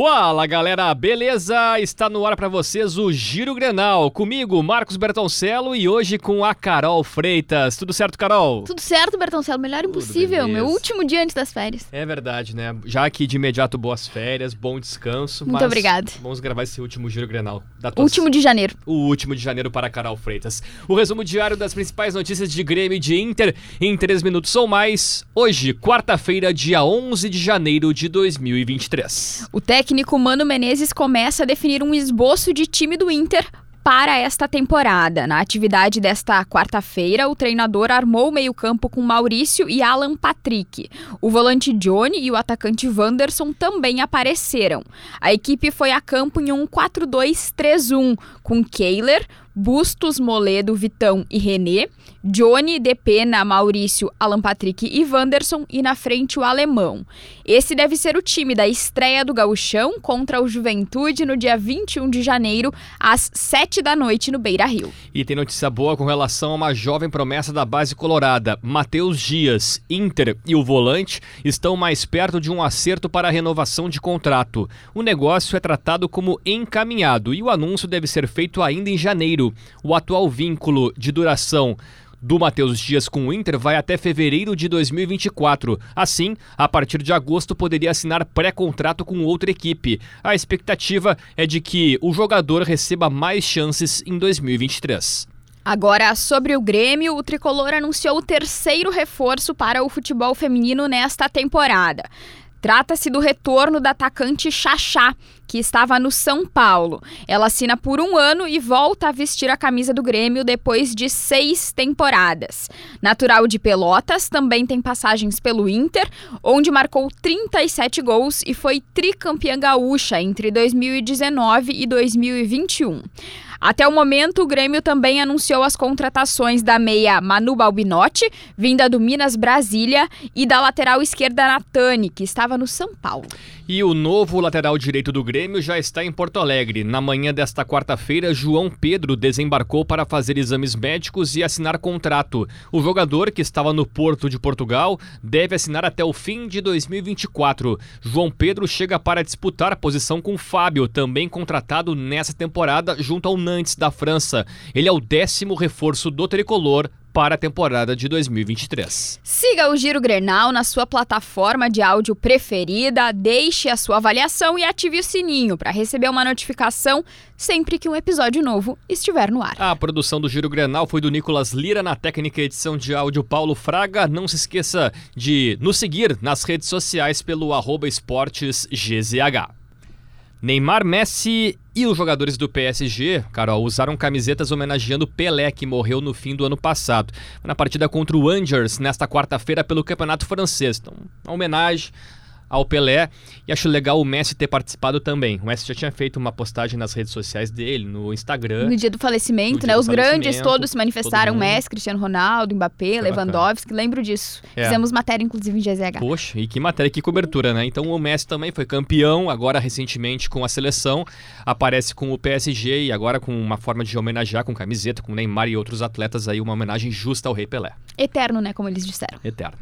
Fala galera, beleza? Está no ar para vocês o Giro Grenal. Comigo, Marcos Bertoncello e hoje com a Carol Freitas. Tudo certo, Carol? Tudo certo, Bertoncello. Melhor impossível. Meu último dia antes das férias. É verdade, né? Já aqui de imediato, boas férias, bom descanso. Muito obrigada. Vamos gravar esse último Giro Grenal. Da tua- Último de janeiro. O último de janeiro para a Carol Freitas. O resumo diário das principais notícias de Grêmio e de Inter em 3 minutos ou mais. Hoje, quarta-feira, dia 11 de janeiro de 2023. O técnico Mano Menezes começa a definir um esboço de time do Inter para esta temporada. Na atividade desta quarta-feira, o treinador armou o meio-campo com Maurício e Alan Patrick. O volante Johnny e o atacante Wanderson também apareceram. A equipe foi a campo em um 4-2-3-1, com Kehler, Bustos, Moledo, Vitão e René, Johnny, Depena, Maurício, Alan Patrick e Wanderson e na frente o alemão. Esse deve ser o time da estreia do Gauchão contra o Juventude no dia 21 de janeiro, às 7 da noite no Beira Rio. E tem notícia boa com relação a uma jovem promessa da base colorada. Matheus Dias, Inter e o volante estão mais perto de um acerto para a renovação de contrato. O negócio é tratado como encaminhado e o anúncio deve ser feito ainda em janeiro. O atual vínculo de duração do Matheus Dias com o Inter vai até fevereiro de 2024. Assim, a partir de agosto poderia assinar pré-contrato com outra equipe. A expectativa é de que o jogador receba mais chances em 2023. Agora, sobre o Grêmio, o tricolor anunciou o terceiro reforço para o futebol feminino nesta temporada. Trata-se do retorno da atacante Xaxá, que estava no São Paulo. Ela assina por um ano e volta a vestir a camisa do Grêmio depois de seis temporadas. Natural de Pelotas, também tem passagens pelo Inter, onde marcou 37 gols e foi tricampeã gaúcha entre 2019 e 2021. Até o momento, o Grêmio também anunciou as contratações da meia Manu Balbinotti, vinda do Minas Brasília, e da lateral esquerda Natani, que estava no São Paulo. E o novo lateral direito do Grêmio já está em Porto Alegre. Na manhã desta quarta-feira, João Pedro desembarcou para fazer exames médicos e assinar contrato. O jogador, que estava no Porto de Portugal, deve assinar até o fim de 2024. João Pedro chega para disputar a posição com Fábio, também contratado nessa temporada junto ao Nantes da França. Ele é o décimo reforço do tricolor para a temporada de 2023. Siga o Giro Grenal na sua plataforma de áudio preferida, deixe a sua avaliação e ative o sininho para receber uma notificação sempre que um episódio novo estiver no ar. A produção do Giro Grenal foi do Nicolas Lira na técnica edição de áudio Paulo Fraga. Não se esqueça de nos seguir nas redes sociais pelo arroba esportesgzh. Neymar, Messi e os jogadores do PSG, Carol, usaram camisetas homenageando Pelé, que morreu no fim do ano passado, na partida contra o Angers, nesta quarta-feira, pelo Campeonato Francês. Então, uma homenagem ao Pelé e acho legal o Messi ter participado também. O Messi já tinha feito uma postagem nas redes sociais dele, no Instagram. No dia do falecimento, dia né? do Os grandes todos se manifestaram, todo. Messi, Cristiano Ronaldo, Mbappé, Lewandowski, lembro disso. É. Fizemos matéria, inclusive, em GZH. Poxa, e que matéria, que cobertura, né? Então o Messi também foi campeão, agora recentemente com a seleção, aparece com o PSG e agora com uma forma de homenagear com camiseta, com Neymar e outros atletas aí, uma homenagem justa ao Rei Pelé. Eterno, né? Como eles disseram. Eterno.